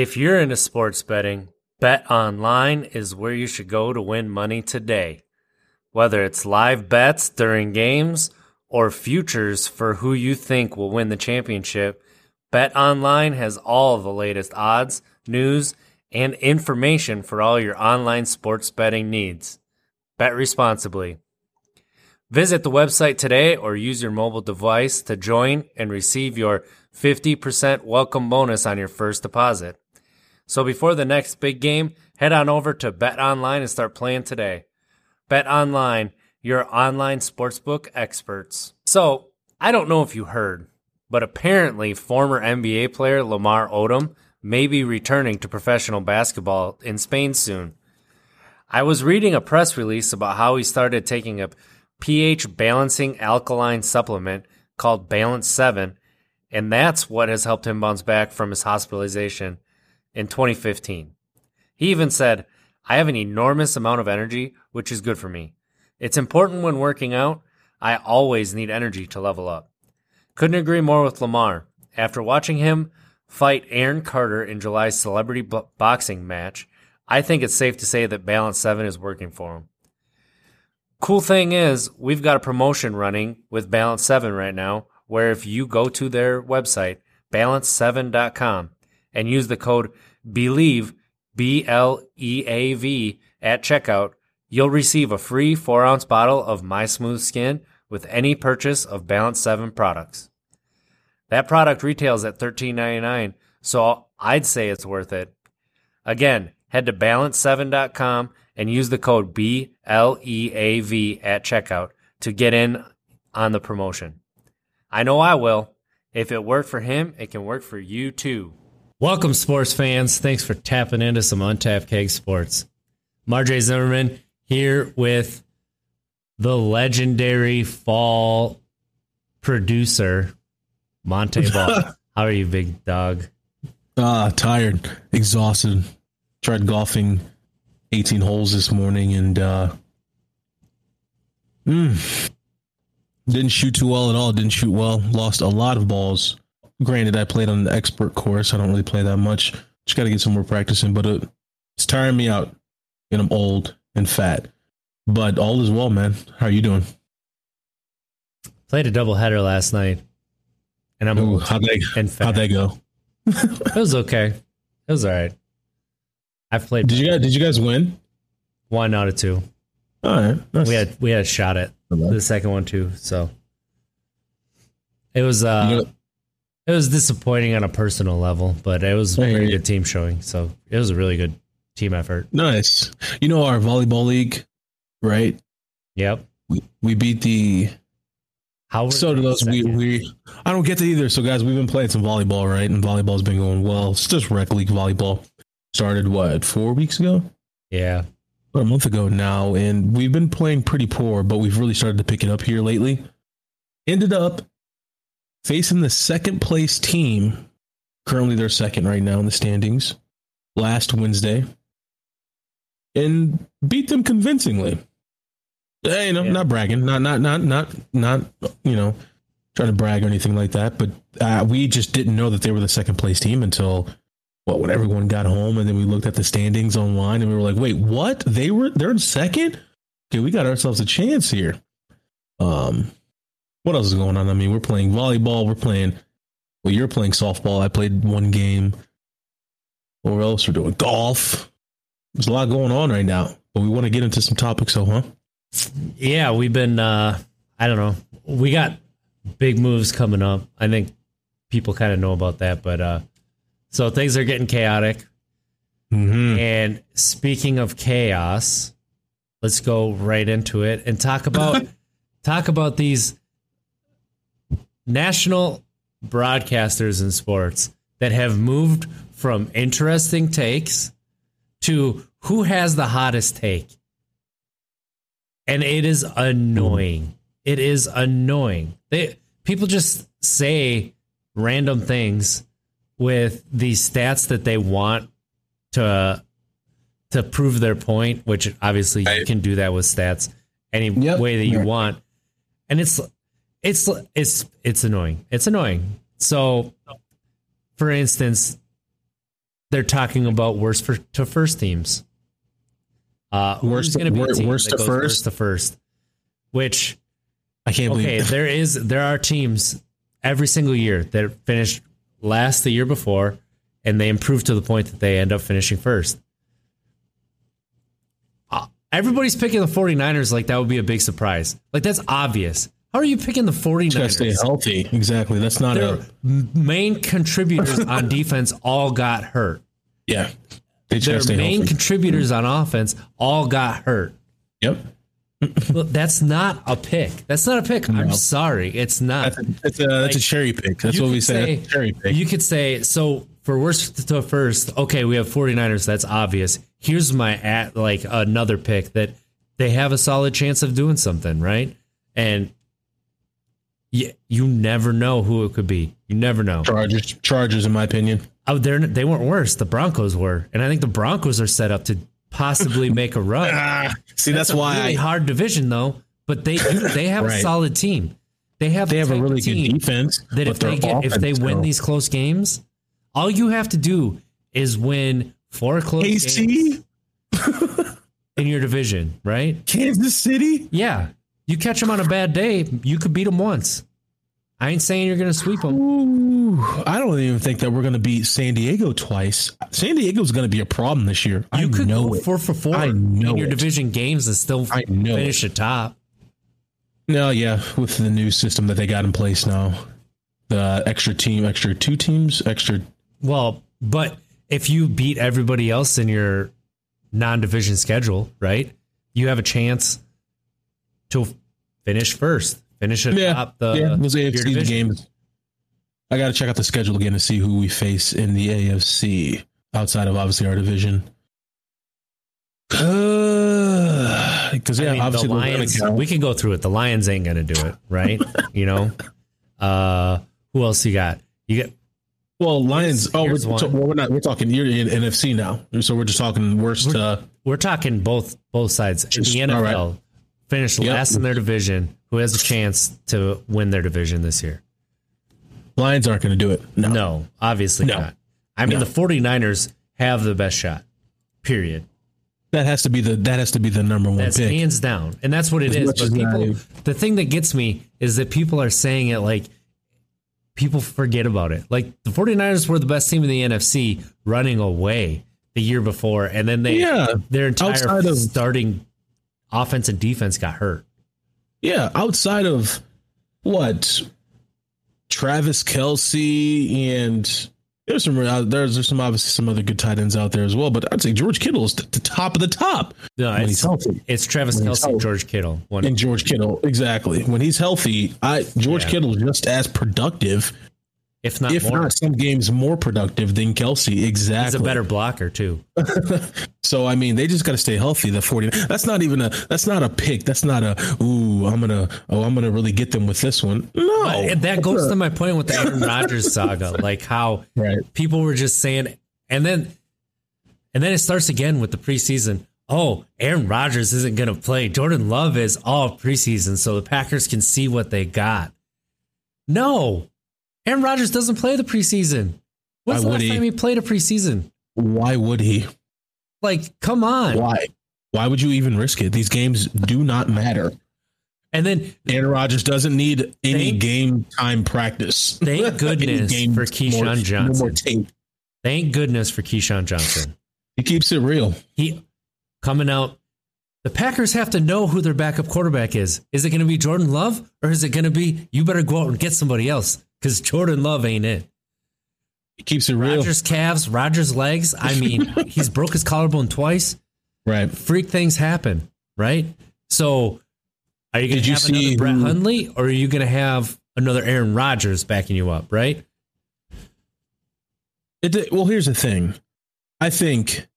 If you're into sports betting, Bet Online is where you should go to win money today. Whether it's live bets during games or futures for who you think will win the championship, Bet Online has all the latest odds, news, and information for all your online sports betting needs. Bet responsibly. Visit the website today or use your mobile device to join and receive your 50% welcome bonus on your first deposit. So before the next big game, head on over to Bet Online and start playing today. Bet Online, your online sportsbook experts. So, I don't know if you heard, but apparently former NBA player Lamar Odom may be returning to professional basketball in Spain soon. I was reading a press release about how he started taking a pH balancing alkaline supplement called Balance 7, and that's what has helped him bounce back from his hospitalization in 2015. He even said, I have an enormous amount of energy, which is good for me. It's important when working out. I always need energy to level up. Couldn't agree more with Lamar. After watching him fight Aaron Carter in July's celebrity boxing match, I think it's safe to say that Balance 7 is working for him. Cool thing is, we've got a promotion running with Balance 7 right now, where if you go to their website, balance7.com, and use the code BLEAV, B L E A V, at checkout, you'll receive a free 4 ounce bottle of My Smooth Skin with any purchase of Balance 7 products. That product retails at $13.99, so I'd say it's worth it. Again, head to balance7.com and use the code BLEAV at checkout to get in on the promotion. I know I will. If it worked for him, it can work for you too. Welcome, sports fans. Thanks for tapping into some Untapped Keg Sports. Marjay Zimmerman here with the legendary fall producer, Montee Ball. How are you, big dog? Ah, uh, tired, exhausted. Tried golfing 18 holes this morning and uh mm, didn't shoot too well at all. Didn't shoot well. Lost a lot of balls granted, I played on the expert course. I don't really play that much. Just got to get some more practice in, but it, it's tiring me out. And I'm old and fat. But all is well, man. How are you doing? Played a double header last night, and I'm Ooh, how'd they, and fat. how'd they go? it was okay. It was all right. I've played. Did you guys? Did you guys win? One out of two. All right. We had we had a shot at the second one too. So it was. uh you know, it was disappointing on a personal level, but it was a pretty good team showing. So it was a really good team effort. Nice. You know our volleyball league, right? Yep. We we beat the how so do those we we I don't get to either. So guys, we've been playing some volleyball, right? And volleyball's been going well. It's just rec league volleyball. Started what, four weeks ago? Yeah. About a month ago now. And we've been playing pretty poor, but we've really started to pick it up here lately. Ended up facing the second place team. Currently, they're second right now in the standings. Last Wednesday, and beat them convincingly. Hey, you know, yeah. not bragging, not not not not not you know, trying to brag or anything like that. But uh, we just didn't know that they were the second place team until well, when everyone got home, and then we looked at the standings online, and we were like, wait, what? They were they're in second. Okay, we got ourselves a chance here. Um, what else is going on? I mean, we're playing volleyball. We're playing. Well, you're playing softball. I played one game. What else we're doing? Golf. There's a lot going on right now, but we want to get into some topics, so huh? Yeah, we've been. uh I don't know. We got big moves coming up. I think people kind of know about that, but uh so things are getting chaotic. Mm-hmm. And speaking of chaos, let's go right into it and talk about talk about these national broadcasters in sports that have moved from interesting takes to who has the hottest take. And it is annoying. It is annoying. They people just say random things with these stats that they want to to prove their point, which obviously you can do that with stats any Yep. way that you want. And it's it's it's it's annoying. It's annoying. So for instance, they're talking about worst for, to first teams. Uh, Worst to- going to be a wor- team worst to first? worst to first? Which I can't okay, believe there is there are teams every single year that finished last the year before, and they improve to the point that they end up finishing first. Uh, Everybody's picking the 49ers like that would be a big surprise. Like that's obvious. How are you picking the you gotta stay 49ers? healthy. Exactly. That's not Their a main contributors on defense all got hurt. yeah. They Their stay main healthy. contributors on offense all got hurt. yep. Look, that's not a pick. That's not a pick. I'm sorry. It's not. That's a, that's a, that's a cherry pick. That's what we say. Cherry pick. You could say so for worst to first. Okay, we have 49ers. That's obvious. Here's my at like another pick that they have a solid chance of doing something right, and you you never know who it could be. You never know. Chargers. Chargers, in my opinion. Oh, they're they weren't worse. The Broncos were, and I think the Broncos are set up to possibly make a run. Ah, see, that's, a why really I, hard division though. But they do, they have a solid team. They have they the have a really good defense. that if they get if they win though. these close games, all you have to do is win four close games in your division, right? Kansas City. Yeah, you catch them on a bad day, you could beat them once. I ain't saying you're going to sweep them. Ooh, I don't even think that we're going to beat San Diego twice. San Diego's going to be a problem this year. I You could know go it. four for four I know in your it. division games and still I know finish at top. No, yeah, with the new system that they got in place now, the extra team, extra two teams, extra. Well, but if you beat everybody else in your non-division schedule, right? You have a chance to finish first, finish atop the yeah, those AFC games. I got to check out the schedule again to see who we face in the AFC outside of obviously our division. Because yeah, I mean, obviously the we're Lions. We can go through it. The Lions ain't gonna do it, right? you know. Uh, who else you got? You got Well, Lions. Here's- oh, we're, so- well, we're not. We're talking. You're in NFC now, so we're just talking worst. Uh, we're talking both both sides. In Just- the all right. Finished Yep. last in their division. Who has a chance to win their division this year? Lions aren't going to do it. No. No, obviously No. not. I mean, No. the 49ers have the best shot. Period. that has to be the that has to be the number one That's pick. hands down. And that's what it As is. But people, the thing that gets me is that people are saying it like people forget about it. Like the 49ers were the best team in the NFC running away the year before. And then they, Yeah, their entire outside of- starting offense and defense got hurt. Yeah, outside of what Travis Kelce and there's some uh, there's, there's some obviously some other good tight ends out there as well, but I'd say George Kittle is the top of the top No, when he's it's, healthy. it's Travis When Kelce. George Kittle. One, And George Kittle, exactly. When he's healthy, I George Yeah. Kittle is just as productive, if not if more. not some games more productive than Kelce. Exactly. He's a better blocker too. So I mean, they just got to stay healthy. The forty. That's not even a. That's not a pick. That's not a. Ooh, I'm gonna. Oh, I'm gonna really get them with this one. No, And that goes to my point with the Aaron Rodgers saga, like how right. people were just saying, and then, and then it starts again with the preseason. Oh, Aaron Rodgers isn't going to play. Jordan Love is all preseason, so the Packers can see what they got. No, Aaron Rodgers doesn't play the preseason. When's Why the last he? time he played a preseason? Why would he? Like, come on. Why? Why would you even risk it? These games do not matter. And then Aaron Rodgers doesn't need any Thank- game time practice. Thank goodness game- for Keyshawn Johnson. more tape. thank goodness for Keyshawn Johnson. He keeps it real. he coming out. The Packers have to know who their backup quarterback is. Is it going to be Jordan Love or is it going to be you better go out and get somebody else because Jordan Love ain't it. He keeps it real. Rodgers calves, Rodgers legs. I mean, he's broke his collarbone twice. Right. Freak things happen, right? So, are you going to have another see Brett Hundley or are you going to have another Aaron Rodgers backing you up, right? It, well, here's the thing. I think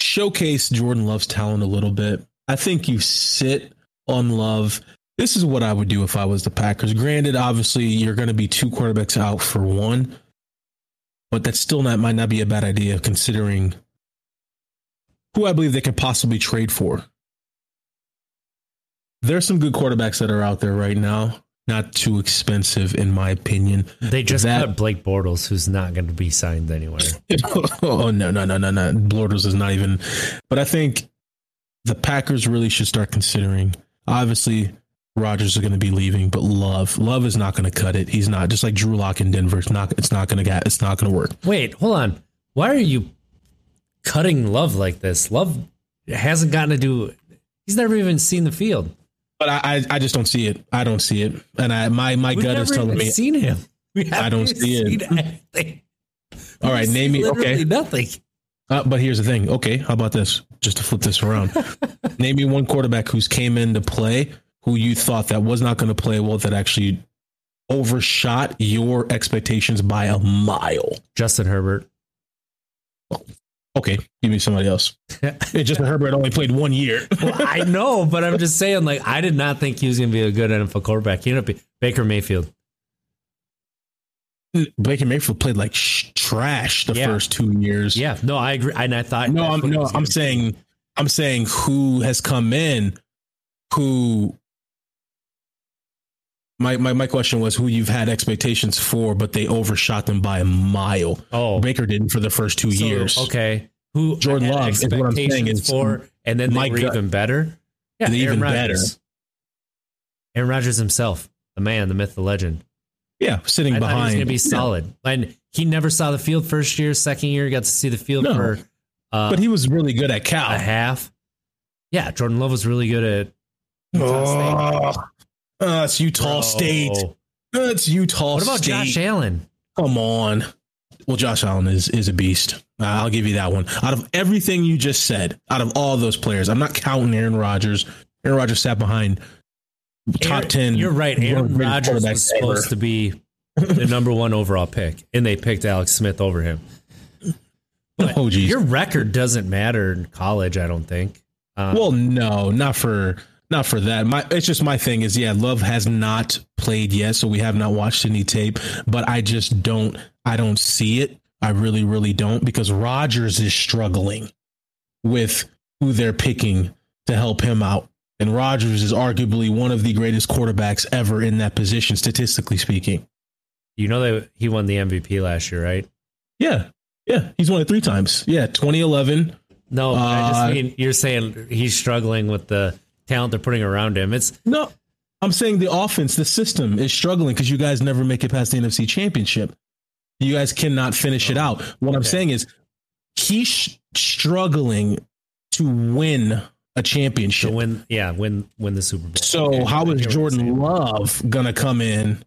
showcase Jordan Love's talent a little bit. I think you sit on Love. This is what I would do if I was the Packers. Granted, obviously, you're going to be two quarterbacks out for one, but that still not might not be a bad idea considering who I believe they could possibly trade for. There's some good quarterbacks that are out there right now. Not too expensive, in my opinion. They just that, cut Blake Bortles, who's not going to be signed anywhere. oh no, no, no, no, no! Bortles is not even. But I think the Packers really should start considering. Obviously, Rodgers is going to be leaving, but Love, Love is not going to cut it. He's not just like Drew Lock in Denver. It's not. It's not going to get. It's not going to work. Wait, hold on. Why are you cutting Love like this? Love hasn't gotten to do. He's never even seen the field. But I, I, I just don't see it. I don't see it, and I my my We've gut is telling me seen him. I don't see it. All right, name me. Okay, nothing. Uh, but here's the thing. Okay, how about this? Just to flip this around, name me one quarterback who's came in to play who you thought that was not going to play well that actually overshot your expectations by a mile. Justin Herbert. Okay, give me somebody else. Justin Herbert only played one year. well, I know, but I'm just saying, like, I did not think he was going to be a good NFL quarterback. He ended up Baker Mayfield. Baker Mayfield played like sh- trash the yeah. first two years. Yeah, no, I agree. And I thought no, I'm no, I'm saying. I'm saying who has come in, who. My, my my question was who you've had expectations for, but they overshot them by a mile. Oh, Baker didn't for the first two so, years. Okay, who Jordan Love is what I'm saying is for, and then they were gut, even better. Yeah, even Rodgers. better. Aaron Rodgers himself, the man, the myth, the legend. Yeah, sitting I behind. He's going to be solid, yeah. and he never saw the field first year. Second year, got to see the field no, for. Uh, but he was really good at Cal. A half. Yeah, Jordan Love was really good at. Oh, uh, it's Utah Bro. State. It's Utah. What about State. Josh Allen? Come on. Well, Josh Allen is is a beast. I'll give you that one. Out of everything you just said, out of all those players, I'm not counting Aaron Rodgers. Aaron Rodgers sat behind top Aaron, ten. You're right. Aaron Rodgers was supposed ever. to be the number one overall pick, and they picked Alex Smith over him. But oh, geez. Your record doesn't matter in college, I don't think. Um, well, no, not for not for that. My it's just my thing is yeah, Love has not played yet, so we have not watched any tape. But I just don't I don't see it. I really, really don't because Rodgers is struggling with who they're picking to help him out. And Rodgers is arguably one of the greatest quarterbacks ever in that position, statistically speaking. You know that he won the MVP last year, right? Yeah. Yeah. He's won it three times. Yeah. 2011. No, uh, I just uh, mean you're saying he's struggling with the talent they're putting around him. It's no, I'm saying the offense, the system is struggling because you guys never make it past the NFC championship. You guys cannot finish it out. What okay. I'm saying is he's struggling to win a championship. To win, yeah, win win the Super Bowl. So okay. how is Jordan Love gonna come in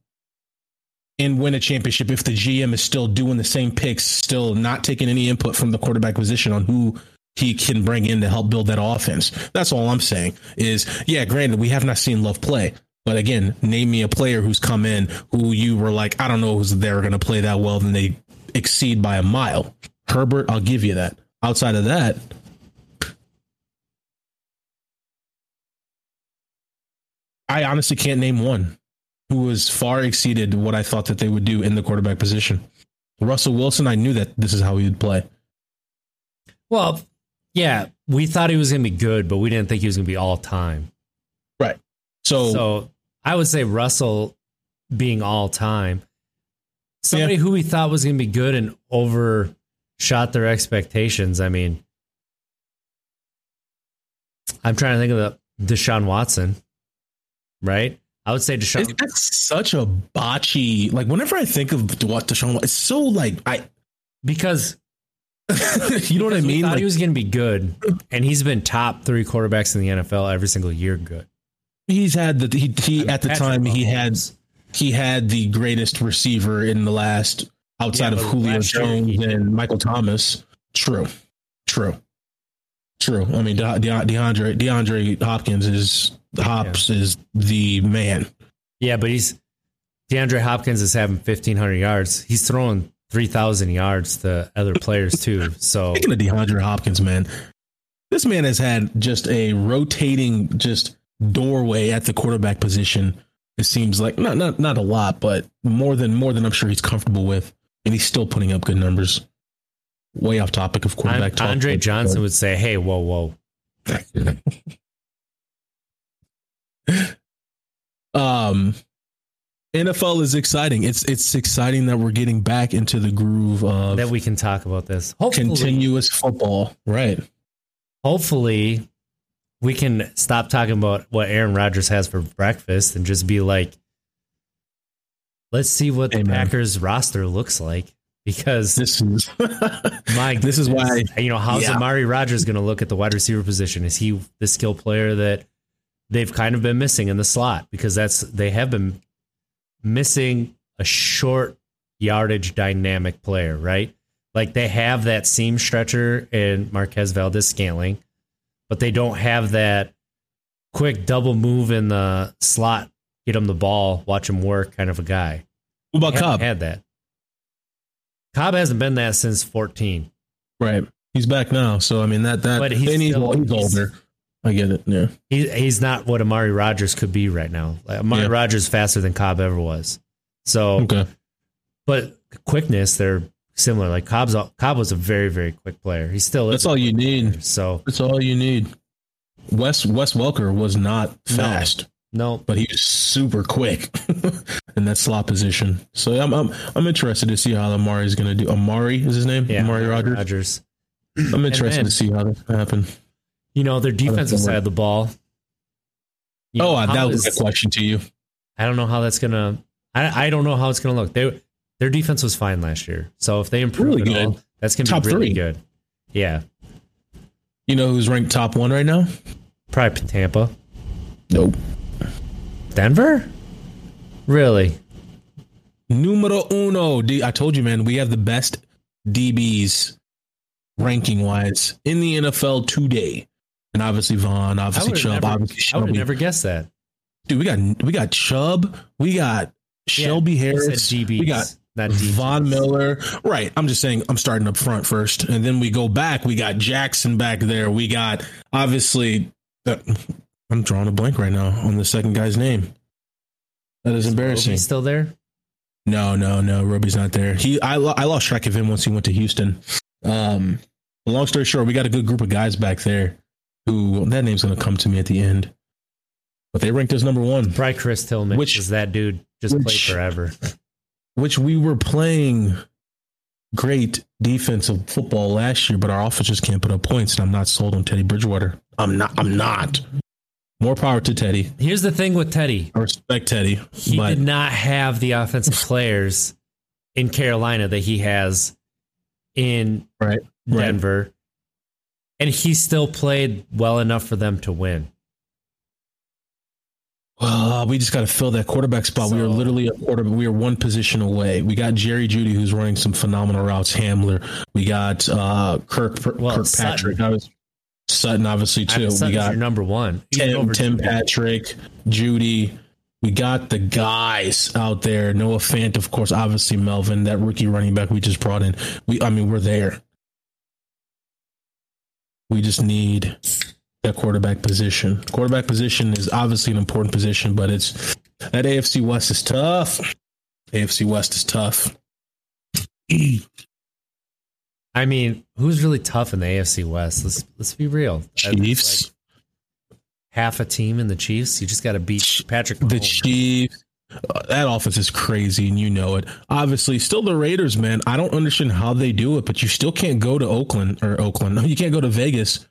and win a championship if the GM is still doing the same picks, still not taking any input from the quarterback position on who he can bring in to help build that offense? That's all I'm saying. Is yeah, granted we have not seen Love play, but again, name me a player who's come in who you were like, I don't know who's they're going to play that well, then they exceed by a mile. Herbert, I'll give you that. Outside of that, I honestly can't name one who has far exceeded what I thought that they would do in the quarterback position. Russell Wilson, I knew that this is how he would play. Well, yeah, we thought he was going to be good, but we didn't think he was going to be all time. Right. So, so I would say Russell being all time. Somebody yeah. who we thought was going to be good and overshot their expectations. I mean, I'm trying to think of the Deshaun Watson, right? I would say Deshaun. That's such a botchy. Like whenever I think of what Deshaun, Watson, it's so like I because you know what I mean. thought like, he was going to be good, and he's been top three quarterbacks in the NFL every single year. Good. He's had the he, he at the Patrick time Mahomes. he had he had the greatest receiver in the last outside yeah, of Julio Jones and Michael Thomas. True, true, true. I mean, De- De- DeAndre DeAndre Hopkins is Hops is the man. Yeah, but he's DeAndre Hopkins is having 1,500 yards. He's throwing 3,000 yards to other players too. So Speaking of DeAndre Hopkins, man, this man has had just a rotating just doorway at the quarterback position. It seems like not not not a lot, but more than more than I'm sure he's comfortable with, and he's still putting up good numbers. Way off topic of quarterback talk. Andre but- Johnson would say, "Hey, whoa, whoa." um NFL is exciting. It's it's exciting that we're getting back into the groove of That we can talk about this. Hopefully, continuous football. Right. hopefully we can stop talking about what Aaron Rodgers has for breakfast and just be like, let's see what the Amen. Packers roster looks like. Because This is my this is why you know how's yeah. Amari Rodgers going to look at the wide receiver position? Is he the skill player that they've kind of been missing in the slot? Because that's they have been missing a short yardage dynamic player, right? Like they have that seam stretcher in Marquez Valdes-Scantling, but they don't have that quick double move in the slot, get him the ball, watch him work kind of a guy. what about Cobb? had that. Cobb hasn't been that since 14. Right. He's back now. So I mean that that But he's still- he's- older. I get it. Yeah. He, he's not what Amari Rodgers could be right now. Like Amari Yeah. Rodgers is faster than Cobb ever was. So, Okay. but quickness, they're similar. Like Cobb's Cobb was a very very quick player. He still is. That's all you need. So That's all you need. Wes Wes Welker was not fast, no, but he was super quick in that slot position. So I'm I'm I'm interested to see how Amari is going to do. Amari is his name. yeah, Amari Rodgers. Rodgers. I'm interested then- to see how that happen. You know their defensive side of the ball. you oh, how that was is- a question to you. I don't know how that's gonna. I I don't know how it's gonna look. They their defense was fine last year. So if they improve Really at all, good. that's gonna Top be really three. good. Yeah, You know who's ranked top one right now? probably Tampa, Nope. Denver. Really? Numero uno. D- I told you, man, we have the best DBs ranking wise in the NFL today. And obviously Von, obviously Chubb, never, obviously I would never guess that. Dude, we got we got Chubb, we got Shelby said Harris, DBs, we got not DBs. Von Miller. Right. I'm just saying I'm starting up front first. And then we go back. We got Jackson back there. We got obviously uh, I'm drawing a blank right now on the second guy's name. That is embarrassing. He's still there. No, no, no. Roby's not there. He, I, I lost track of him once he went to Houston. Um, long story short, we got a good group of guys back there who that name's going to come to me at the end. But they ranked us number one, Probably Chris Tillman. Which- is that dude just played forever. which we were playing great defensive football last year, but our offense just can't put up points. And I'm not sold on Teddy Bridgewater. I'm not. I'm not. More power to Teddy. Here's the thing with Teddy. I respect Teddy, He but did not have the offensive players in Carolina that he has in right, right. And he still played well enough for them to win. Well, we just got to fill that quarterback spot. we are literally a quarter. We are one position away. We got Jerry Jeudy, who's running some phenomenal routes. Hamler. We got uh, Kirk Well, Kirkpatrick. Sutton. I was Sutton, obviously I too. mean, we got your number one. Tim, Tim Jeudy. Patrick, Jeudy. We got the guys out there. Noah Fant, of course. Obviously Melvin, that rookie running back we just brought in. We, I mean, we're there. We just need that quarterback position. Quarterback position is obviously an important position, but it's that AFC West is tough. AFC West is tough. I mean, who's really tough in the AFC West? Let's let's be real. Chiefs, like half a team in the Chiefs. You just got to beat Patrick. the Mahomes. Chiefs. That offense is crazy, and you know it. Obviously, still the Raiders, man. I don't understand how they do it, but you still can't go to Oakland or Oakland. No, you can't go to Vegas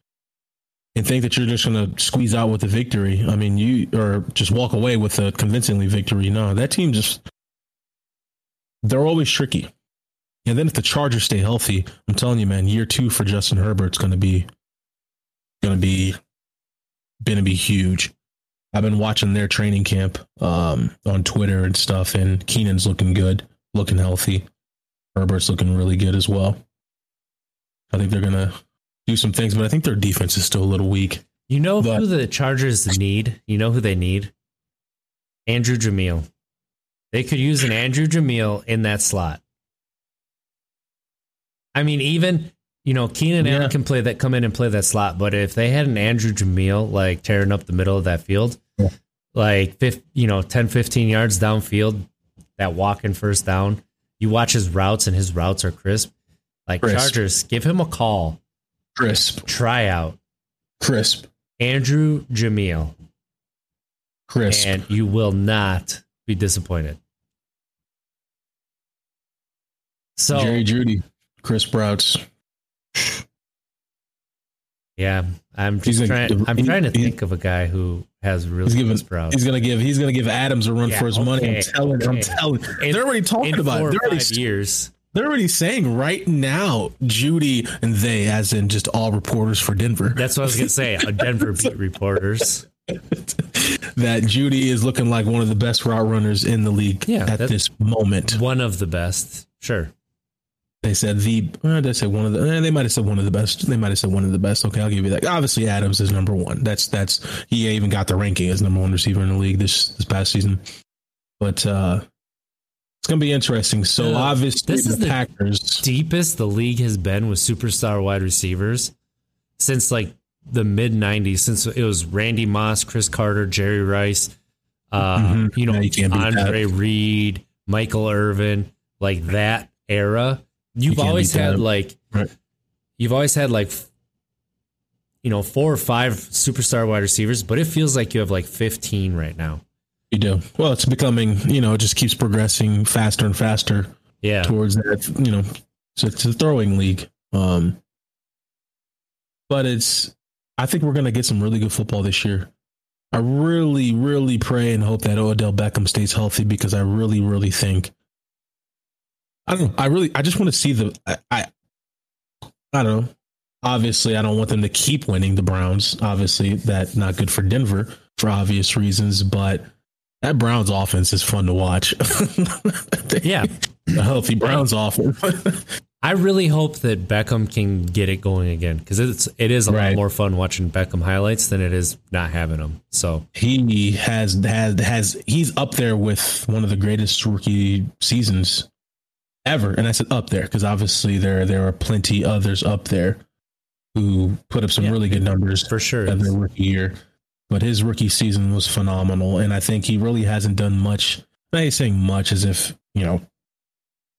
and think that you're just going to squeeze out with a victory. I mean, you or just walk away with a convincingly victory. No, that team just they're always tricky. And then if the Chargers stay healthy, I'm telling you, man, year two for Justin Herbert's going to be going to be going to be huge. I've been watching their training camp um, on Twitter and stuff, and Keenan's looking good, looking healthy. Herbert's looking really good as well. I think they're gonna do some things, but I think their defense is still a little weak. You know But- who the Chargers need? You know who they need? Andrew Jamil. They could use an Andrew Jamil in that slot. I mean, even you know, Keenan Yeah. Allen can play that, come in and play that slot. But if they had an Andrew Jamil like tearing up the middle of that field, Yeah. like you know, 10, 15 yards downfield, that walking first down, you watch his routes and his routes are crisp. Like Crisp. Chargers, give him a call, Crisp, try out crisp, Andrew Jamil, crisp. and you will not be disappointed. So Jerry Jeudy, Chris routes. Yeah, I'm He's just a- trying. I'm he- trying to he- think of a guy who has really He's giving. He's gonna give. He's gonna give Adams a run Yeah, for his money. I'm telling. I'm telling. In- they're already talking in about. four it. They're already. years. They're already saying right now, Jeudy and they, as in just all reporters for Denver, That's what I was gonna say. A Denver beat reporters. that Jeudy is looking like one of the best route runners in the league Yeah, at this moment. One of the best. Sure. They said the. Uh, they said one of the. eh, they might have said one of the best. They might have said one of the best. Okay, I'll give you that. Obviously, Adams is number one. That's that's. He even got the ranking as number one receiver in the league this this past season. But uh it's gonna be interesting. So Uh, obviously, this the, is the- Packers. Deepest the league has been with superstar wide receivers since like the mid '90s. Since it was Randy Moss, Cris Carter, Jerry Rice, uh, Mhm. you know, Yeah, you Andre Reed, Michael Irvin, like that era. You've can't always had like, Right. you've always had like, you know, four or five superstar wide receivers, but it feels like you have like 15 right now. You do well. It's becoming. You know, it just keeps progressing faster and faster. Yeah. towards that, you know, so it's a throwing league. Um, but it's, I think we're going to get some really good football this year. I really, really pray and hope that Odell Beckham stays healthy because I really, really think, I don't know. I really, I just want to see the, I, I, I don't know. Obviously, I don't want them to keep winning the Browns. Obviously, that not good for Denver for obvious reasons, but that Browns offense is fun to watch. Yeah. a healthy Browns offense. I really hope that Beckham can get it going again because it's it is a lot more fun watching Beckham highlights than it is not having them. So he has has has he's up there with one of the greatest rookie seasons ever, and I said up there because obviously there there are plenty others up there who put up some Yeah. really good numbers for sure, of their rookie year. But his rookie season was phenomenal, and I think he really hasn't done much. I ain't saying much as if you know.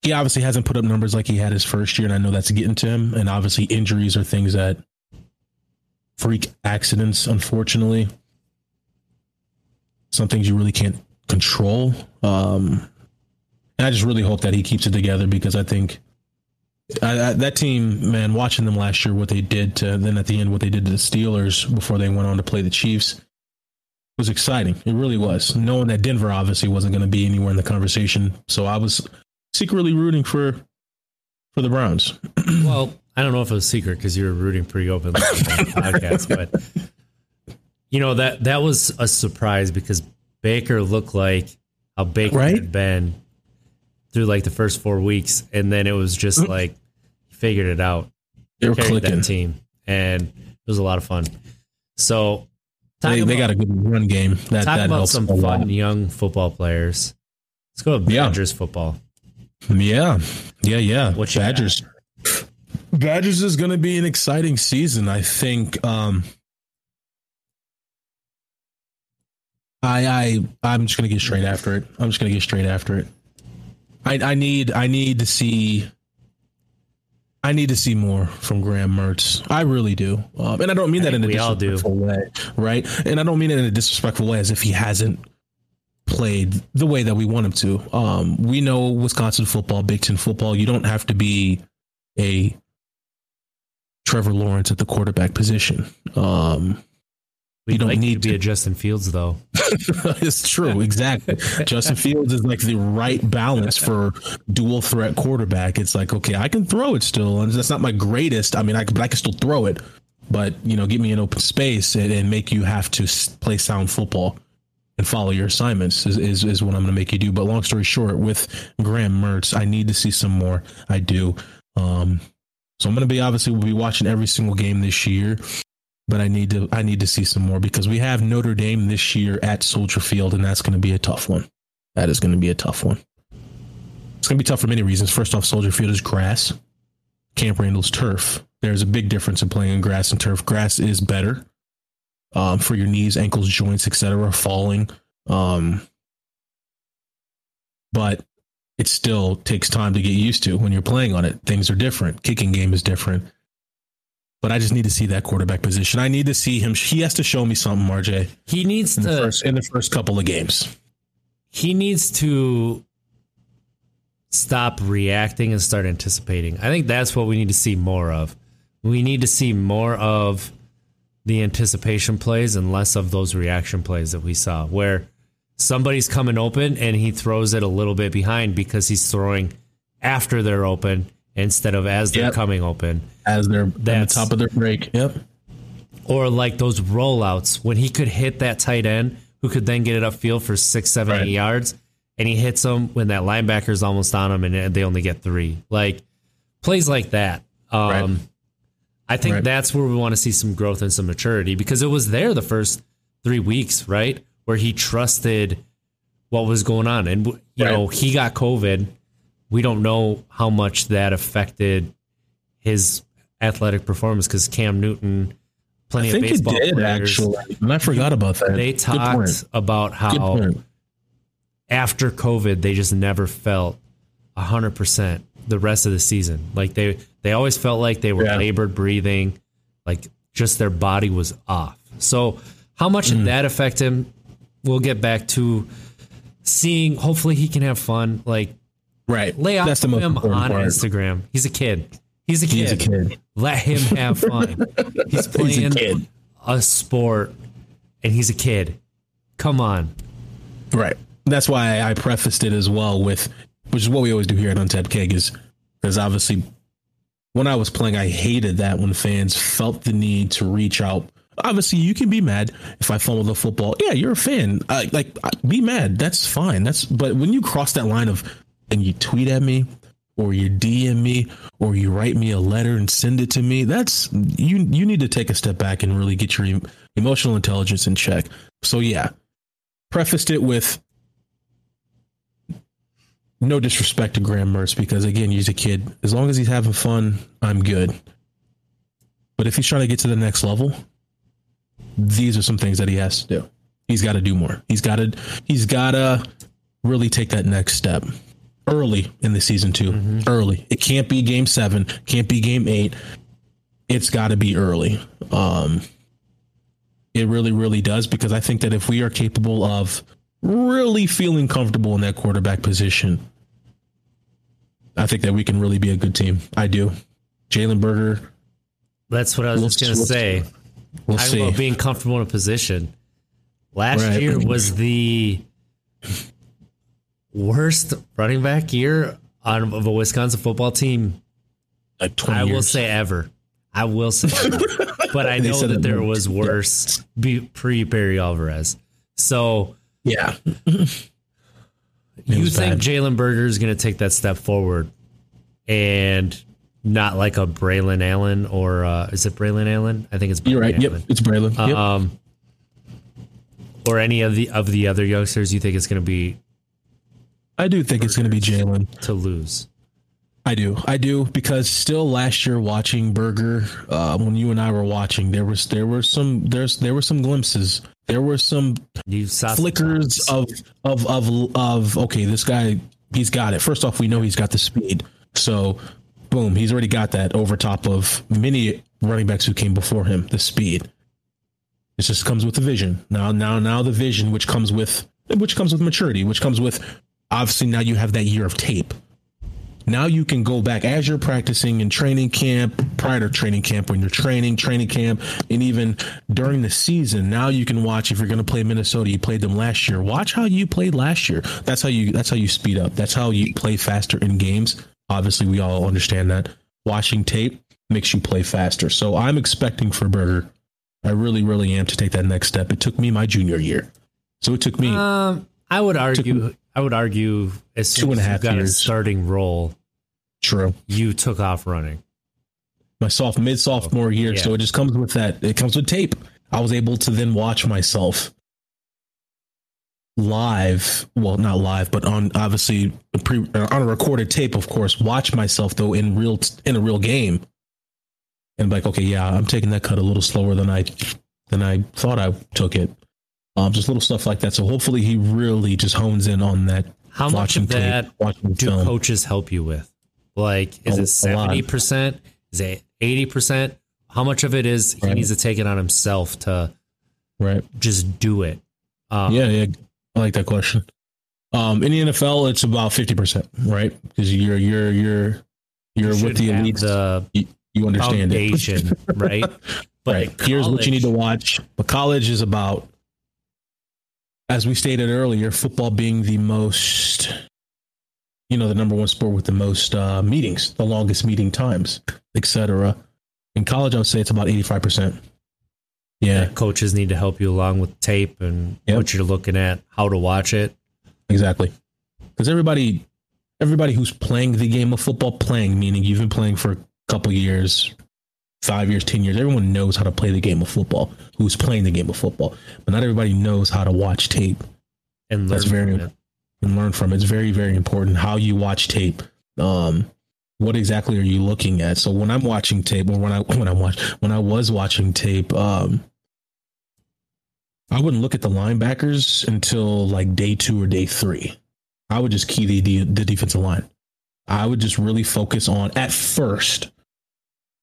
He obviously hasn't put up numbers like he had his first year, and I know that's getting to him. And obviously, injuries are things that freak accidents, unfortunately. Some things you really can't control. Um, and I just really hope that he keeps it together because I think I, I, that team, man, watching them last year, what they did to then at the end, what they did to the Steelers before they went on to play the Chiefs was exciting. It really was. Knowing that Denver obviously wasn't going to be anywhere in the conversation, so I was secretly rooting for for the Browns. well, I don't know if it was secret because you were rooting pretty openly on the podcast, but you know that that was a surprise because Baker looked like how Baker Right? had been through like the first four weeks, and then it was just like he figured it out. They were carried clicking. that team, and it was a lot of fun. So, They, they about- got a good run game. That Talk that about helps some a lot. fun young football players. Let's go to Yeah. Badgers football. Yeah, yeah, yeah. What Badgers. Badgers is going to be an exciting season. I think. Um, I I I'm just going to get straight after it. I'm just going to get straight after it. I I need I need to see. I need to see more from Graham Mertz. I really do, um, and I don't mean I that in a think we all do. disrespectful way, right? And I don't mean it in a disrespectful way, as if he hasn't played the way that we want him to. Um, we know Wisconsin football, Big Ten football. You don't have to be a Trevor Lawrence at the quarterback position. Um, We don't like need to be a Justin Fields though. it's true, exactly. Justin Fields is like the right balance for dual threat quarterback. It's like, okay, I can throw it still, and that's not my greatest. I mean, I can, but I can still throw it, but you know, give me an open space and, and make you have to play sound football and follow your assignments is, is, is what I'm going to make you do. But long story short, with Graham Mertz, I need to see some more. I do. Um, so I'm going to be obviously we'll be watching every single game this year. But I need to I need to see some more because we have Notre Dame this year at Soldier Field, and that's going to be a tough one. That is going to be a tough one. It's going to be tough for many reasons. First off, Soldier Field is grass. Camp Randall's turf. There's a big difference in playing in grass and turf. Grass is better um, for your knees, ankles, joints, etc. Falling, um, but it still takes time to get used to when you're playing on it. Things are different. Kicking game is different. But I just need to see that quarterback position. I need to see him. He has to show me something, RJ. He needs in to the first, in the first couple of games. He needs to stop reacting and start anticipating. I think that's what we need to see more of. We need to see more of the anticipation plays and less of those reaction plays that we saw where somebody's coming open and he throws it a little bit behind because he's throwing after they're open instead of as they're Yep. coming open. As they're at the top of their break. Yep. Or like those rollouts when he could hit that tight end who could then get it upfield for six, seven, Right. eight yards, and he hits them when that linebacker's almost on him and they only get three. Like plays like that. Um, Right. I think Right. that's where we want to see some growth and some maturity because it was there the first three weeks, right? Where he trusted what was going on. And, you know, he got COVID. We don't know how much that affected his athletic performance because Cam Newton, plenty I think of it baseball did players, actually. And I forgot about that. they talked about how after COVID, they just never felt hundred percent the rest of the season. Like they they always felt like they were Yeah. labored breathing, like just their body was off. So how much Mm. did that affect him? We'll get back to seeing. Hopefully, he can have fun. Like Right. lay off That's the most him on part. Instagram. He's a kid. He's a kid. He's a kid. Let him have fun. He's playing He's a a sport, and he's a kid. Come on. Right. That's why I prefaced it as well with, which is what we always do here at Untapped Keg, is because obviously when I was playing, I hated that when fans felt the need to reach out. Obviously, you can be mad if I fumble the football. Yeah, you're a fan. I, like, I- be mad. That's fine. That's but when you cross that line of and you tweet at me, or you DM me, or you write me a letter and send it to me, that's you. You need to take a step back and really get your em- emotional intelligence in check. So yeah, prefaced it with no disrespect to Graham Mertz because again, he's a kid. As long as he's having fun, I'm good. But if he's trying to get to the next level, these are some things that he has to do. He's got to do more. He's got to he's got to really take that next step early in the season too. Early. It can't be game 7, can't be game 8. It's got to be early. Um it really really does because I think that if we are capable of really feeling comfortable in that quarterback position, I think that we can really be a good team. I do. Jalen Berger, That's what I was just gonna say. we'll Talking see. about being comfortable in a position. Last Right. year was the worst running back year on, of a Wisconsin football team. like 20 I will say ever. I will say, ever. but I know that there was worse be, pre Barry Alvarez. So yeah. you think. Jalen Berger is going to take that step forward and not like a Braylon Allen or uh, is it Braylon Allen? I think it's You're right. Braylon Yep. Allen. It's Braylon. Yep. Um, or any of the of the other youngsters you think it's going to be I do think it's going to be Jalen. to lose? I do. I do because still last year watching Berger, uh, when you and I were watching, there was there were some there's there were some glimpses. There were some You saw some flickers of of of of okay, this guy he's got it. First off, we know he's got the speed. So boom, he's already got that over top of many running backs who came before him, the speed. It just comes with the vision. Now now now the vision which comes with which comes with maturity, which comes with obviously now you have that year of tape. Now you can go back as you're practicing in training camp, prior to training camp, when you're training, training camp, and even during the season. Now you can watch if you're going to play Minnesota. You played them last year. Watch how you played last year. That's how you. That's how you speed up. That's how you play faster in games. Obviously, we all understand that. Watching tape makes you play faster. So I'm expecting for Berger. I really, really am to take that next step. It took me my junior year, so it took me. Um, I would argue. I would argue as soon Two and a as half you got years. a starting role, true. you took off running. my soft mid sophomore year. Yeah. So it just comes with that. It comes with tape. I was able to then watch myself live. Well, not live, but on obviously a pre, uh, on a recorded tape, of course. Watch myself though in real in a real game, and like, okay, yeah, I'm taking that cut a little slower than I than I thought I took it. Um, just little stuff like that. So hopefully he really just hones in on that. How much of that do film. coaches help you with? Like, is A- it seventy percent? Is it eighty percent? How much of it is he Right. needs to take it on himself to right? just do it? Um, Yeah, yeah, I like that question. Um, in the NFL, it's about fifty percent, right? Because you're you're you're you're should with the have elites. The you, you understand it, right? But right? Here's what you need to watch. But college is about, as we stated earlier, football being the most, you know, the number one sport with the most uh, meetings, the longest meeting times, etc. In college, I would say it's about eighty five percent. Yeah, that coaches need to help you along with tape and Yep. what you're looking at, how to watch it. Exactly. Because everybody, everybody who's playing the game of football, playing meaning you've been playing for a couple years, five years, ten years. Everyone knows how to play the game of football. Who's playing the game of football, but not everybody knows how to watch tape and learn That's very it. and learn from it. It's very, very important how you watch tape. Um, what exactly are you looking at? So when I'm watching tape, or when I when I watch when I was watching tape, um, I wouldn't look at the linebackers until like day two or day three. I would just key the the, the defensive line. I would just really focus on at first.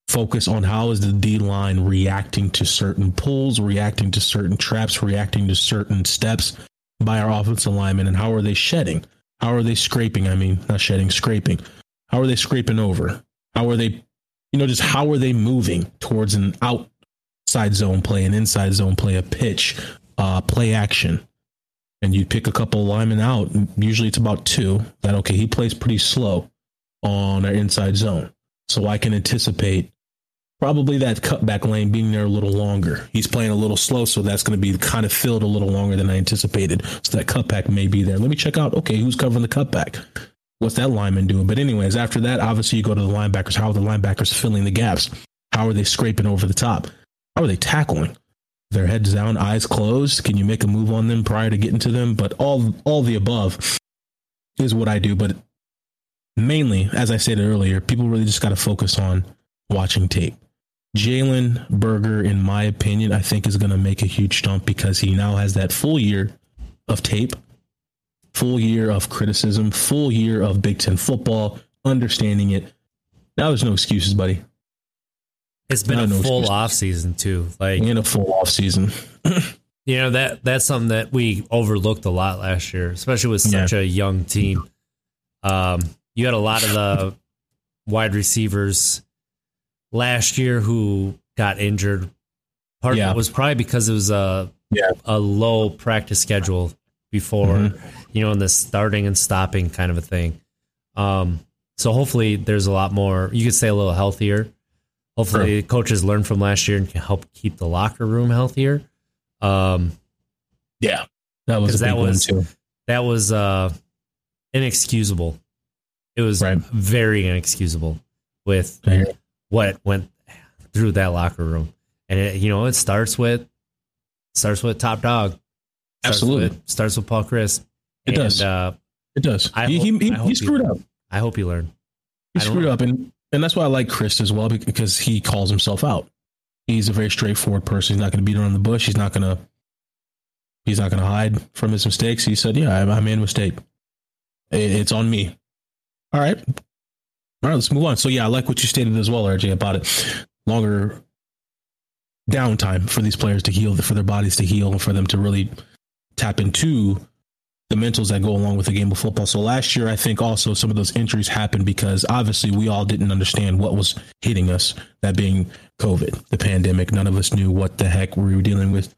Focus on how is the D line reacting to certain pulls, reacting to certain traps, reacting to certain steps by our offensive linemen, and how are they shedding? How are they scraping? I mean, not shedding, scraping. How are they scraping over? How are they, you know, just how are they moving towards an outside zone play, an inside zone play, a pitch, uh, play action? And you pick a couple of linemen out. Usually it's about two. That, okay, he plays pretty slow on our inside zone. So I can anticipate probably that cutback lane being there a little longer. He's playing a little slow, so that's going to be kind of filled a little longer than I anticipated. So that cutback may be there. Let me check out, okay, who's covering the cutback? What's that lineman doing? But, anyways, after that, obviously, you go to the linebackers. How are the linebackers filling the gaps? How are they scraping over the top? How are they tackling? Their heads down, eyes closed. Can you make a move on them prior to getting to them? But all all the above is what I do. But mainly, as I said earlier, people really just got to focus on watching tape. Jalen Berger, in my opinion, I think is going to make a huge jump because he now has that full year of tape, full year of criticism, full year of Big Ten football, understanding it. Now there's no excuses, buddy. It's been No, a no full excuses. off season too. Like In a full off season. you know that that's something that we overlooked a lot last year, especially with such a young team. Um, you had a lot of the wide receivers last year who got injured. Part Yeah. of it was probably because it was a Yeah. a low practice schedule before, Mhm. you know, in the starting and stopping kind of a thing. Um, so hopefully there's a lot more. You could say a little healthier. Hopefully coaches learn from last year and can help keep the locker room healthier. Um, Yeah. That was that was- one, too. that was uh, inexcusable. It was Right. very inexcusable with you. What went through that locker room, and it, you know it starts with starts with top dog. Starts Absolutely. with, starts with Paul Chryst. It and, does. Uh, It does. I he, hope- he, he, screwed he- up. I hope he learned. He screwed know. up, and and that's why I like Chryst as well because he calls himself out. He's a very straightforward person. He's not going to beat around the bush. He's not going to. He's not going to hide from his mistakes. He said, "Yeah, I, I made a mistake. It- it's on me." All right, all right. Let's move on. So yeah, I like what you stated as well, RJ, about it. Longer downtime for these players to heal, for their bodies to heal, and for them to really tap into the mentals that go along with the game of football. So last year, I think also some of those injuries happened because obviously we all didn't understand what was hitting us, that being COVID, the pandemic. None of us knew what the heck we were dealing with.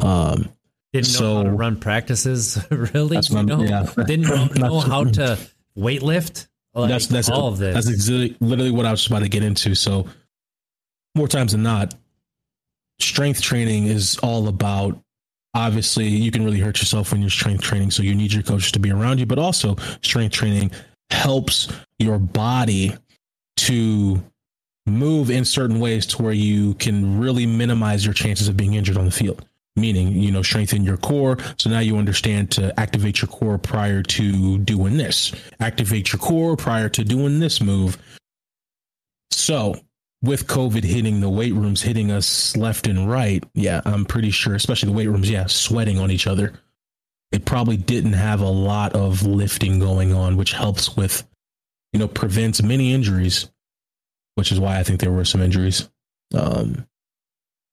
Um, Didn't know how to So- run practices. really, That's what I'm- You know? yeah. didn't know, know how to weight lift. Like, that's that's all of this. That's exactly, literally what I was about to get into. So more times than not, strength training is all about. Obviously, you can really hurt yourself when you're strength training, so you need your coaches to be around you. But also, strength training helps your body to move in certain ways to where you can really minimize your chances of being injured on the field. Meaning, you know, strengthen your core. So now you understand to activate your core prior to doing this, activate your core prior to doing this move. So with COVID hitting the weight rooms, hitting us left and right, yeah, I'm pretty sure, especially the weight rooms, yeah, sweating on each other. It probably didn't have a lot of lifting going on, which helps with, you know, prevents many injuries which is why I think there were some injuries. Um,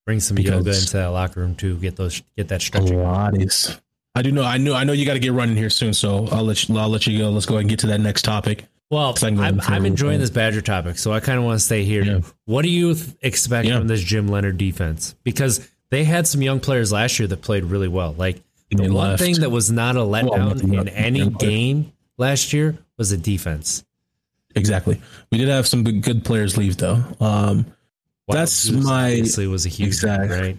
Bring some yoga into that locker room too. Get those, get that stretching. Pilates. I do know. I know. I know you got to get running here soon, so I'll let you. I'll let you go. Let's go ahead and get to that next topic. Well, I'm, I'm enjoying this Badger topic, so I kind of want to stay here. Yeah. What do you th- expect yeah. from this Jim Leonhard defense? Because they had some young players last year that played really well. Like the one left. thing that was not a letdown well, in any game last year was the defense. Exactly. We did have some good players leave though. Um, that's my obviously was a huge exactly, right.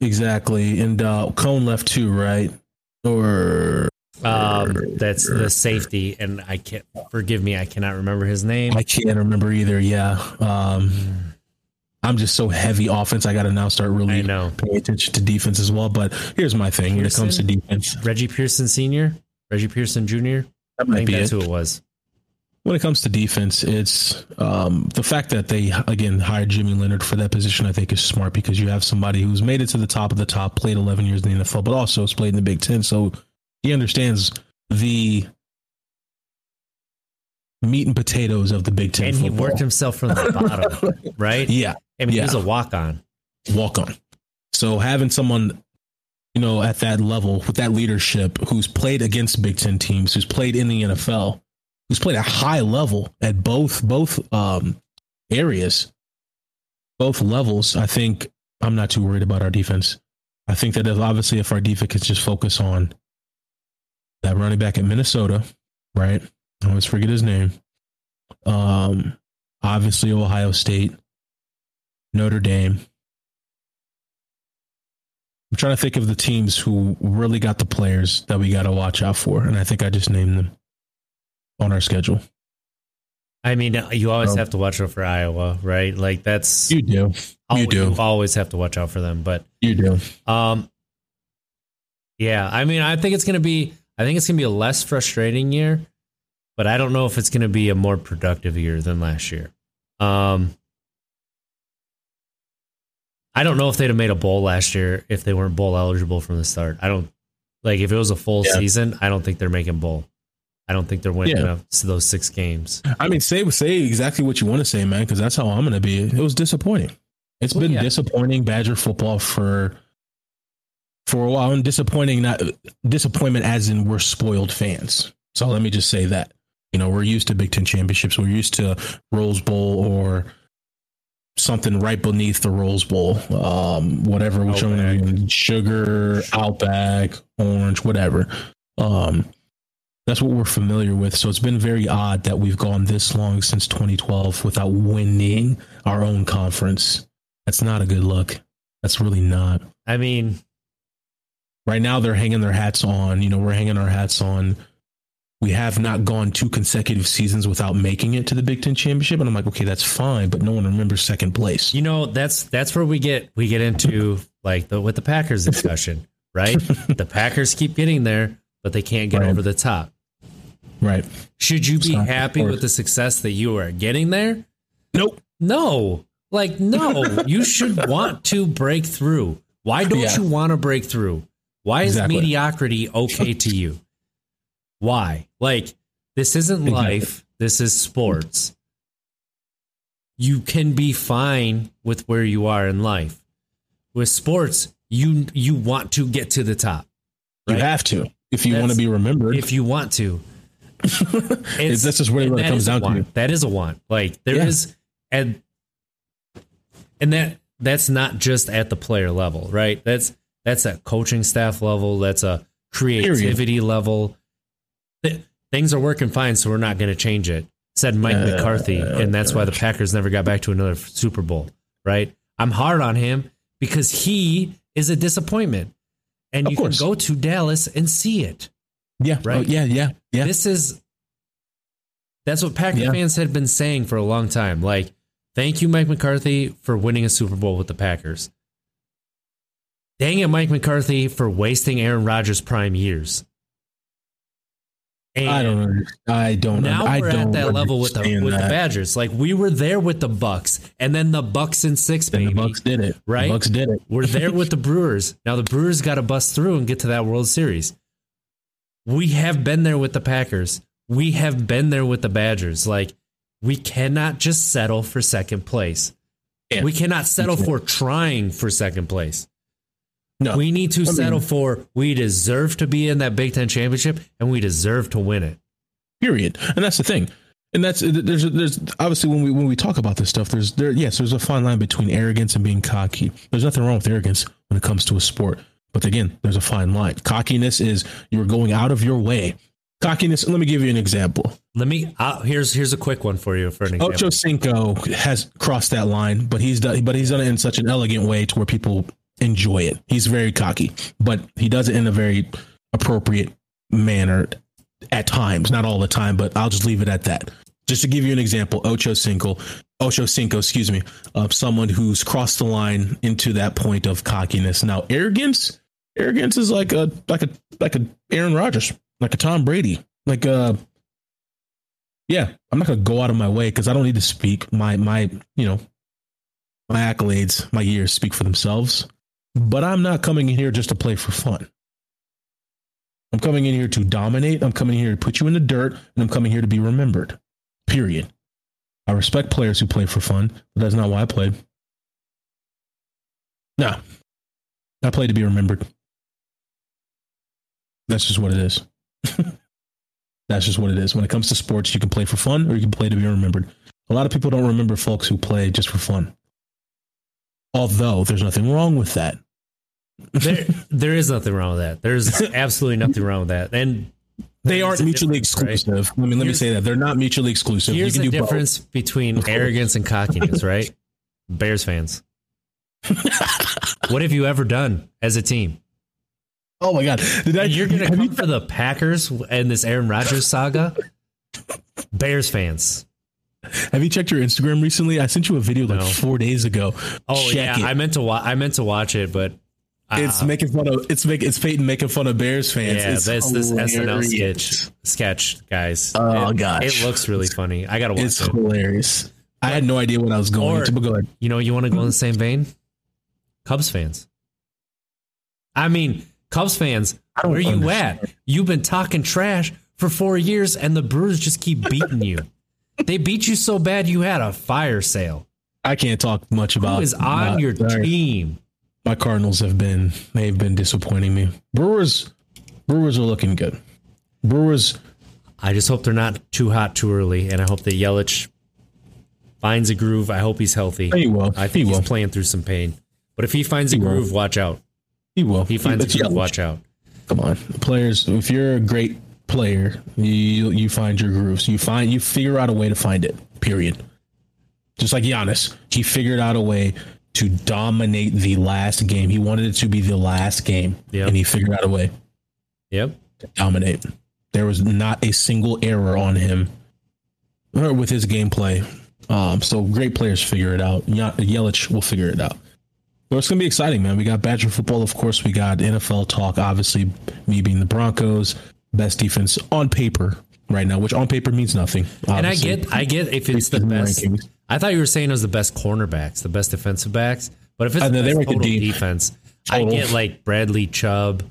Exactly, and uh, Cone left too, right? Or um, that's the safety, and I can't forgive me. I cannot remember his name. I can't remember either. Yeah. Um, I'm just so heavy offense. I got to now start really paying attention to defense as well. But here's my thing: when it comes to defense, Reggie Pearson Senior, Reggie Pearson Junior. That might I think be that's it. who it was when it comes to defense, it's um, the fact that they again hired Jimmy Leonhard for that position. I think is smart because you have somebody who's made it to the top of the top, played 11 years in the NFL, but also has played in the Big Ten, so he understands the meat and potatoes of the Big Ten. And football. he worked himself from the bottom, right? Yeah, I mean, yeah. he's a walk on, walk on. So having someone you know, at that level with that leadership who's played against Big Ten teams, who's played in the NFL, who's played a high level at both both um, areas, both levels. I think I'm not too worried about our defense. I think that if, obviously if our defense can just focus on that running back at Minnesota, right? I always forget his name. Um, obviously Ohio State, Notre Dame. I'm trying to think of the teams who really got the players that we got to watch out for, and I think I just named them on our schedule. I mean, you always have to watch out for Iowa, right? Like that's you do. You do. always have to watch out for them, but you do. Um, yeah. I mean, I think it's gonna be. I think it's gonna be a less frustrating year, but I don't know if it's gonna be a more productive year than last year. Um, I don't know if they'd have made a bowl last year if they weren't bowl eligible from the start. I don't like if it was a full yeah. season. I don't think they're making bowl. I don't think they're winning yeah. those six games. I mean, say say exactly what you want to say, man, because that's how I'm going to be. It was disappointing. It's well, been yeah. disappointing Badger football for for a while, and disappointing not disappointment as in we're spoiled fans. So let me just say that you know we're used to Big Ten championships, we're used to Rose Bowl or something right beneath the Rose Bowl, um, whatever, which one, sugar, Outback, orange, whatever. Um, that's what we're familiar with. So it's been very odd that we've gone this long since 2012 without winning our own conference. That's not a good look. That's really not. I mean, right now they're hanging their hats on. You know, we're hanging our hats on. We have not gone two consecutive seasons without making it to the Big Ten championship, and I'm like, okay, that's fine, but no one remembers second place. You know, that's that's where we get we get into like the with the Packers discussion, right? the Packers keep getting there, but they can't get right. over the top. Right. Should you be happy with the success that you are getting there? Nope. No. Like, no, you should want to break through. Why don't yeah. you want to break through? Why is exactly. mediocrity okay to you? Why? Like, this isn't life, this is sports. You can be fine with where you are in life. With sports, you you want to get to the top. Right? You have to if you That's, want to be remembered. If you want to. It's, that's just what it comes down to. That is a want. Like there yeah. is, and and that that's not just at the player level, right? That's that's at coaching staff level. That's a creativity Period. level. Th- things are working fine, so we're not going to change it. Said Mike uh, McCarthy, and that's why the Packers never got back to another Super Bowl. Right? I'm hard on him because he is a disappointment, and you course. can go to Dallas and see it. Yeah. Oh, right. Oh, yeah. Yeah. Yeah. This is that's what Packer yeah. fans had been saying for a long time. Like Thank you, Mike McCarthy, for winning a Super Bowl with the Packers. Dang it, Mike McCarthy, for wasting Aaron Rodgers' prime years. And I don't. Under, I don't. Now I we're don't at that level with the with that. the Badgers. Like we were there with the Bucks, and then the Bucks in six, baby. And the Bucks did it. right? The Bucks did it. We're there with the Brewers. Now the Brewers got to bust through and get to that World Series. We have been there with the Packers. We have been there with the Badgers. Like we cannot just settle for second place. Yeah. We cannot settle for trying for second place. No, We need to I mean- settle for we deserve to be in that Big Ten championship and we deserve to win it. period. And that's the thing. And that's there's there's obviously when we when we talk about this stuff, there's there yes, there's a fine line between arrogance and being cocky. There's nothing wrong with arrogance when it comes to a sport. But again, there's a fine line. Cockiness is you're going out of your way. Cockiness. Let me give you an example. Let me. Uh, here's here's a quick one for you for an example. Ocho Cinco has crossed that line, but he's done, but he's done it in such an elegant way to where people enjoy it. He's very cocky, but he does it in a very appropriate manner at times, not all the time, but I'll just leave it at that. Just to give you an example, Ocho Cinco, Ocho Cinco, excuse me, of someone who's crossed the line into that point of cockiness. Now, arrogance, arrogance is like a like a like a Aaron Rodgers, like a Tom Brady, like a yeah, I'm not gonna go out of my way because I don't need to speak. My my you know my accolades, my years speak for themselves. But I'm not coming in here just to play for fun. I'm coming in here to dominate. I'm coming here to put you in the dirt, and I'm coming here to be remembered. Period. I respect players who play for fun, but that's not why I played. No, I played to be remembered. That's just what it is. That's just what it is. When it comes to sports, you can play for fun or you can play to be remembered. A lot of people don't remember folks who play just for fun. Although there's nothing wrong with that. there, there is nothing wrong with that. There's absolutely nothing wrong with that. And They aren't mutually right? exclusive. I mean, let me say that they're not mutually exclusive. here's you the can do difference between arrogance and cockiness, right? Bears fans. what have you ever done as a team? Oh my god! Did I? You're to come you- for the Packers and this Aaron Rodgers saga? Bears fans. Have you checked your Instagram recently? I sent you a video like No. four days ago. Oh Check yeah, it. I meant to wa- I meant to watch it, but uh, it's making fun of it's make it's Peyton making fun of Bears fans. yeah, it's that's this SNL sketch sketch guys. Oh, gosh. it looks really funny. I gotta watch It's it. hilarious. I had no idea what I was going Or- to, but go ahead. You know, you want to go in the same vein? Cubs fans. I mean, Cubs fans, where you understand. at? You've been talking trash for four years, and the Brewers just keep beating you. they beat you so bad you had a fire sale. I can't talk much about Who is on uh, your team? My Cardinals have been they've been disappointing me. Brewers Brewers are looking good. Brewers I just hope they're not too hot too early, and I hope that Yelich finds a groove. I hope he's healthy. he will. I he think he's will. playing through some pain. But if he finds a He will. groove, watch out. He will. He finds it's a groove, Yelich. watch out. Come on, players. If you're a great player, you you find your grooves. You find you figure out a way to find it. Period. Just like Giannis, he figured out a way to dominate the last game. He wanted it to be the last game, Yep. and he figured out a way Yep. to dominate. There was not a single error on him or with his gameplay. Um, so great players figure it out. Ye- Yelich will figure it out. So it's gonna be exciting, man. We got Badger football, of course. We got NFL talk. Obviously, me being the Broncos, best defense on paper right now, which on paper means nothing. And I get, I get if it's the best. rankings. I thought you were saying it was the best cornerbacks, the best defensive backs. But if it's the best total deep. defense, I get like Bradley Chubb,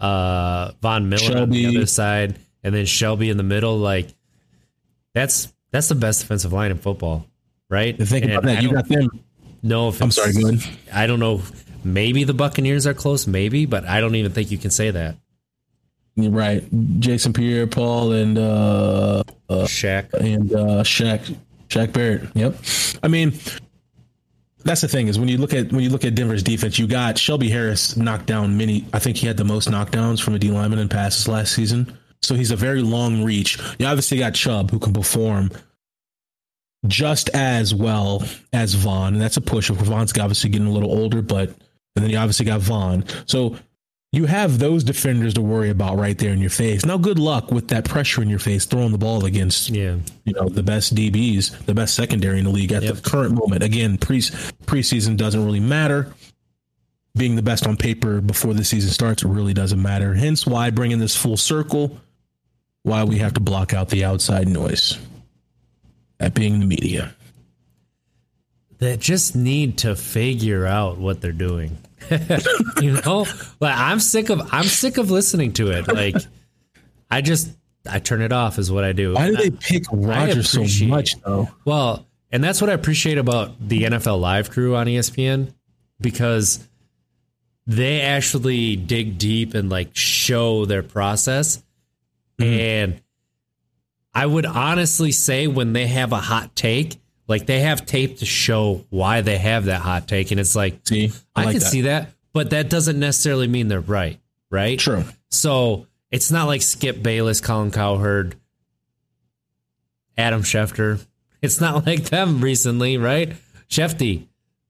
uh, Von Miller on the other side, and then Shelby in the middle. Like that's that's the best defensive line in football, right? Think And about that. You got them. Know if I'm sorry. I don't know. Maybe the Buccaneers are close, maybe, but I don't even think you can say that. You're right. Jason Pierre Paul and uh, Shaq. and uh Shaq Shaq Barrett. Yep. I mean, that's the thing is when you look at when you look at Denver's defense, you got Shelby Harris knocked down many. I think he had the most knockdowns from a D lineman in passes last season. So he's a very long reach. You obviously got Chubb who can perform just as well as Von, and that's a push. Of Von's obviously getting a little older, but and then you obviously got Von. So you have those defenders to worry about right there in your face. Now, good luck with that pressure in your face, throwing the ball against Yeah. you know the best DBs, the best secondary in the league at Yep. the current moment. Again, pre preseason doesn't really matter. Being the best on paper before the season starts really doesn't matter. Hence, why bringing this full circle, why we have to block out the outside noise. That being the media. that just need to figure out what they're doing. you know, like I'm sick of I'm sick of listening to it. Like I just I turn it off is what I do. Why do they pick Rodgers so much though? Well, and that's what I appreciate about the NFL Live crew on ESPN because they actually dig deep and like show their process. Mm-hmm. And I would honestly say when they have a hot take, like they have tape to show why they have that hot take. And it's like, See, I, like can that. see that, but that doesn't necessarily mean they're right. Right. True. So it's not like Skip Bayless, Colin Cowherd, Adam Schefter. It's not like them recently, right? Shefty,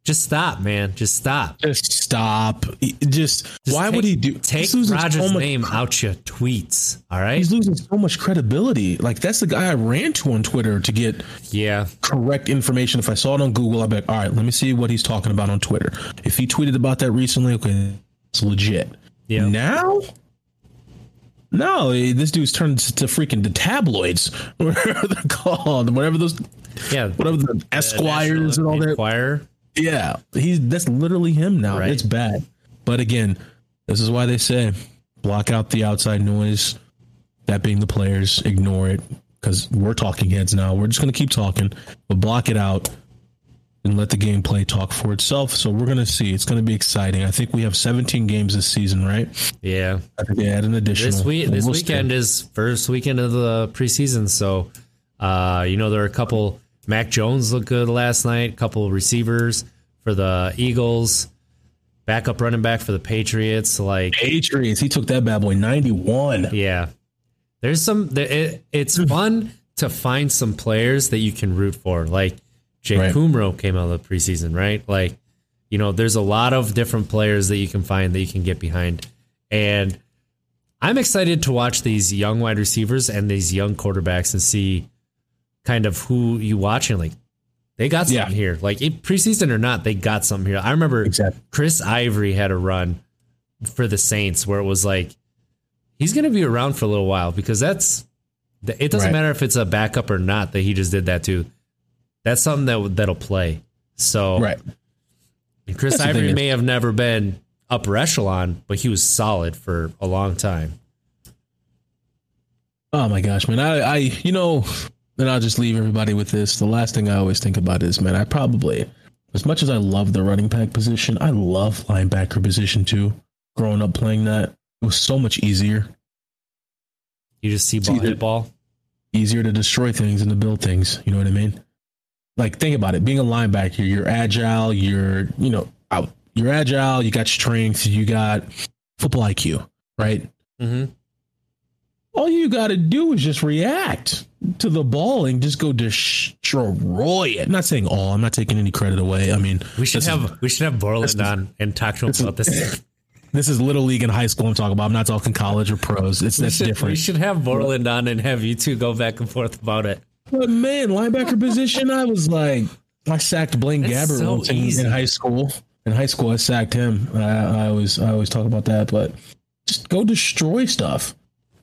just stop, man. Just stop. Just stop. Just, Just why take- would he do? Take Rodgers' so name out your tweets. All right. He's losing so much credibility. Like that's the guy I ran to on Twitter to get Yeah. correct information. If I saw it on Google, I'd be like, all right, let me see what he's talking about on Twitter. If he tweeted about that recently, okay, it's legit. Yeah. Now, no, this dude's turned to freaking the tabloids, whatever they're called, whatever those, Yeah. whatever the Esquires and all that. Inquirer. Yeah, he's that's literally him now. Right. It's bad. But again, this is why they say block out the outside noise. That being the players, ignore it because we're talking heads now. We're just going to keep talking, but block it out and let the gameplay talk for itself. So we're going to see. It's going to be exciting. I think we have 17 games this season, right? Yeah. I think they add an additional. This week, this weekend is first weekend of the preseason, so uh, you know there are a couple. Mac Jones looked good last night. A couple of receivers for the Eagles, backup running back for the Patriots. Like, Patriots. He took that bad boy 91. yeah, there's some. It, it's fun to find some players that you can root for. Like Jake Right. Kumerow came out of the preseason, right? Like, you know, there's a lot of different players that you can find that you can get behind, and I'm excited to watch these young wide receivers and these young quarterbacks and see kind of who you watching. Like they got something Yeah. here. Like it, preseason or not, they got something here. I remember Exactly. Chris Ivory had a run for the Saints where it was like he's going to be around for a little while because that's it doesn't Right. matter if it's a backup or not that he just did that too. That's something that that'll play. So Right. Chris That's Ivory may have never been upper echelon, but he was solid for a long time. Oh my gosh, man. I, I, you know, and I'll just leave everybody with this. The last thing I always think about is, man, I probably, as much as I love the running back position, I love linebacker position too. Growing up playing that, it was so much easier, You just see ball ball. easier to destroy things and to build things. You know what I mean? Like, think about it. Being a linebacker, you're agile. You're, you know, out. You're agile. You got strength. You got football IQ, right? Mm-hmm. All you got to do is just react to the ball and just go destroy it. I'm not saying all. I'm not taking any credit away. I mean, We should have Is, we should have Borland on and talk to him about this. this is little league and high school. I'm talking about. I'm not talking college or pros. It's that's should, we should have Borland on and have you two go back and forth about it. But man, linebacker position, I was like, I sacked Blaine That's Gabbert so once in, in high school. In high school, I sacked him. I, I always, I always talk about that. But just go destroy stuff.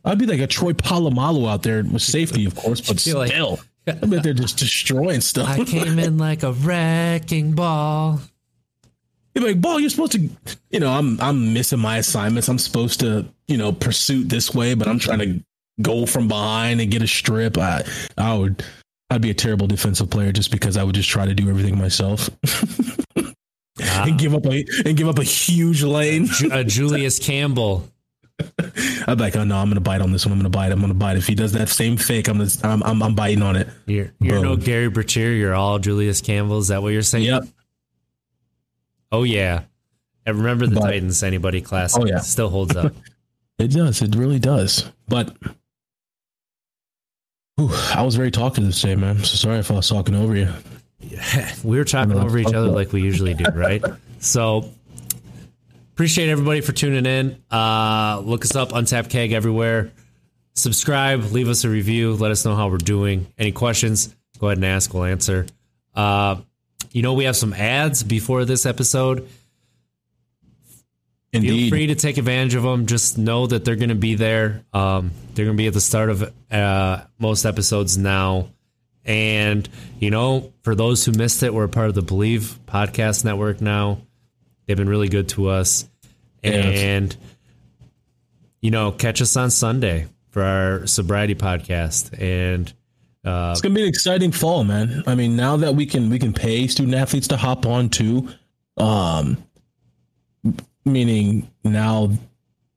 I'd be like a Troy Polamalu out there with safety, of course, but feel like- still, I bet they're just destroying stuff. I came in like a wrecking ball. You'd be like, ball, you're supposed to, you know, I'm I'm missing my assignments. I'm supposed to, you know, pursue this way, but I'm trying to go from behind and get a strip. I I would I'd be a terrible defensive player just because I would just try to do everything myself Ah, and give up a and give up a huge lane. Uh, Julius Campbell. I'd be like, oh no, I'm gonna bite on this one. I'm gonna bite. I'm gonna bite. If he does that same fake, I'm gonna, I'm I'm, I'm biting on it. You're, you're no Gerry Bertier. You're all Julius Campbell. Is that what you're saying? Yep. Oh yeah. And remember the But- Titans anybody classic. Oh, yeah. Still holds up. It does. It really does. But Whew, I was very talkative today, man. So sorry if I was talking over you. we were talking over each other like we usually do, right? So appreciate everybody for tuning in. Uh, look us up, Untapped Keg everywhere. Subscribe, leave us a review, let us know how we're doing. Any questions, go ahead and ask, we'll answer. Uh, you know, we have some ads before this episode. Feel free to take advantage of them. Just know that they're going to be there. Um, they're going to be at the start of uh, most episodes now. And, you know, for those who missed it, we're a part of the Bleav Podcast Network now. They've been really good to us. And, you know, catch us on Sunday for our sobriety podcast. And, uh, It's gonna be an exciting fall, man. I mean, now that we can we can pay student athletes to hop on too, um, meaning now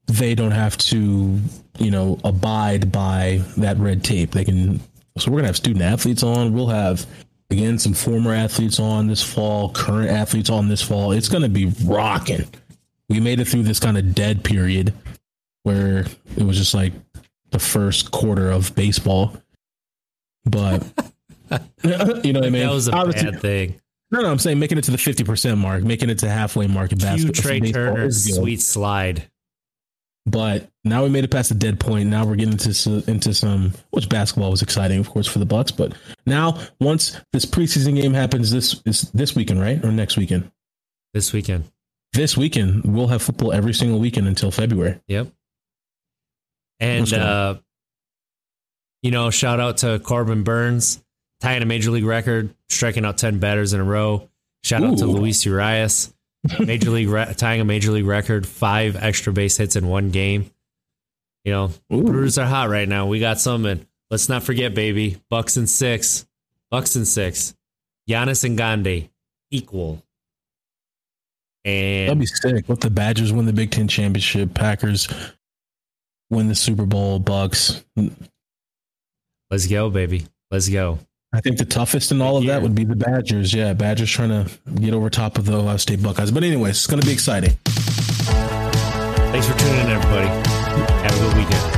they don't have to, you know, abide by that red tape. They can. So we're gonna have student athletes on. We'll have again some former athletes on this fall, current athletes on this fall. It's gonna be rocking. We made it through this kind of dead period where it was just like the first quarter of baseball. But you know what I mean? that was a Obviously- bad thing. no, no, I'm saying making it to the 50% mark, making it to halfway mark in basketball. Trea Turner's sweet slide. But now we made it past the dead point. Now we're getting into some, into some, which basketball was exciting, of course, for the Bucks. But now, once this preseason game happens, this is this weekend, right, or next weekend? This weekend. This weekend, we'll have football every single weekend until February. Yep. And uh you know, shout out to Corbin Burnes, tying a major league record, striking out 10 batters in a row. Shout out to Luis Urias, major league re- tying a major league record, five extra base hits in one game. You know, Ooh. Brewers are hot right now. We got some and let's not forget baby, Bucks and 6. Bucks and 6. Giannis and Gandhi equal. That'd And be sick. Let the Badgers win the Big Ten championship. Packers win the Super Bowl. Bucks. let's go baby. Let's go. I think the toughest in all of Yeah. that would be the Badgers. Yeah, Badgers trying to get over top of the Ohio State Buckeyes. But anyways, it's going to be exciting. Thanks for tuning in, everybody. Have a good weekend.